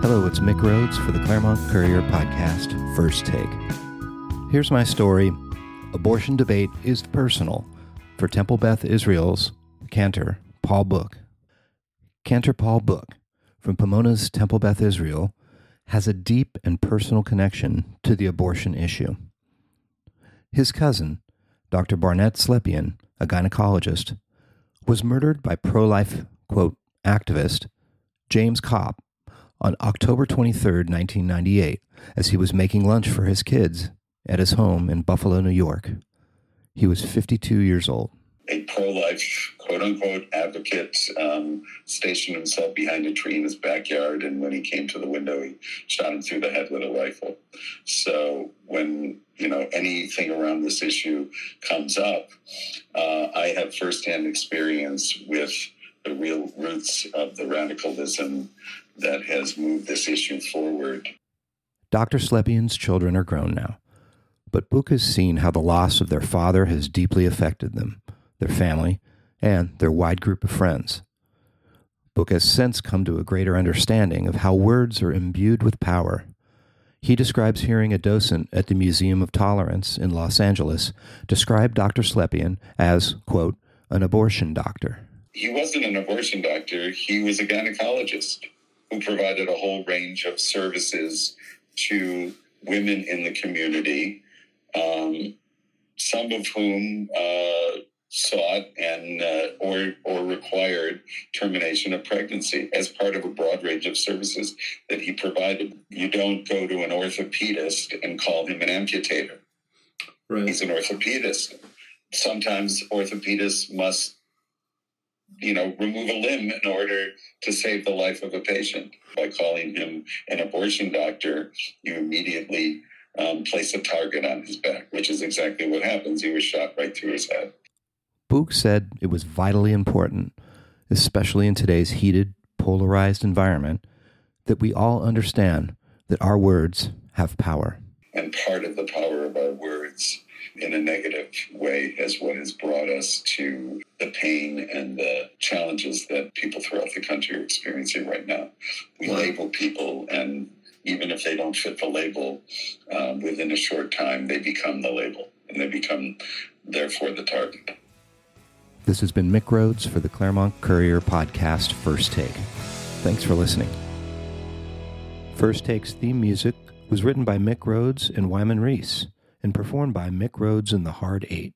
Hello, it's Mick Rhodes for the Claremont Courier podcast, First Take. Here's my story Abortion debate is personal for Temple Beth Israel's cantor, Paul Buch. Cantor Paul Buch from Pomona's Temple Beth Israel has a deep and personal connection to the abortion issue. His cousin, Dr. Barnett Slepian, a gynecologist, was murdered by pro life, quote, activist James Kopp on October 23, 1998, as he was making lunch for his kids at his home in Buffalo, New York. He was 52 years old. A pro life, quote unquote, advocate um, stationed himself behind a tree in his backyard, and when he came to the window, he shot him through the head with a rifle. So, when you know anything around this issue comes up, uh, I have firsthand experience with the real roots of the radicalism that has moved this issue forward. Dr. Slepian's children are grown now, but Buch has seen how the loss of their father has deeply affected them, their family, and their wide group of friends. Buch has since come to a greater understanding of how words are imbued with power. He describes hearing a docent at the Museum of Tolerance in Los Angeles describe Dr. Slepian as, quote, an abortion doctor. He wasn't an abortion doctor, he was a gynecologist who provided a whole range of services to women in the community, um, some of whom uh, sought and uh, or or required termination of pregnancy as part of a broad range of services that he provided. You don't go to an orthopedist and call him an amputator. Right. He's an orthopedist. Sometimes orthopedists must you know, remove a limb in order to save the life of a patient. By calling him an abortion doctor, you immediately um, place a target on his back, which is exactly what happens. He was shot right through his head. Buch said it was vitally important, especially in today's heated, polarized environment, that we all understand that our words have power. And part of the power of our words in a negative way is what has brought us to the pain and the challenges that people throughout the country are experiencing right now. We label people, and even if they don't fit the label, um, within a short time, they become the label and they become, therefore, the target. This has been Mick Rhodes for the Claremont Courier podcast First Take. Thanks for listening. First Take's theme music was written by Mick Rhodes and Wyman Reese and performed by Mick Rhodes and the Hard Eight.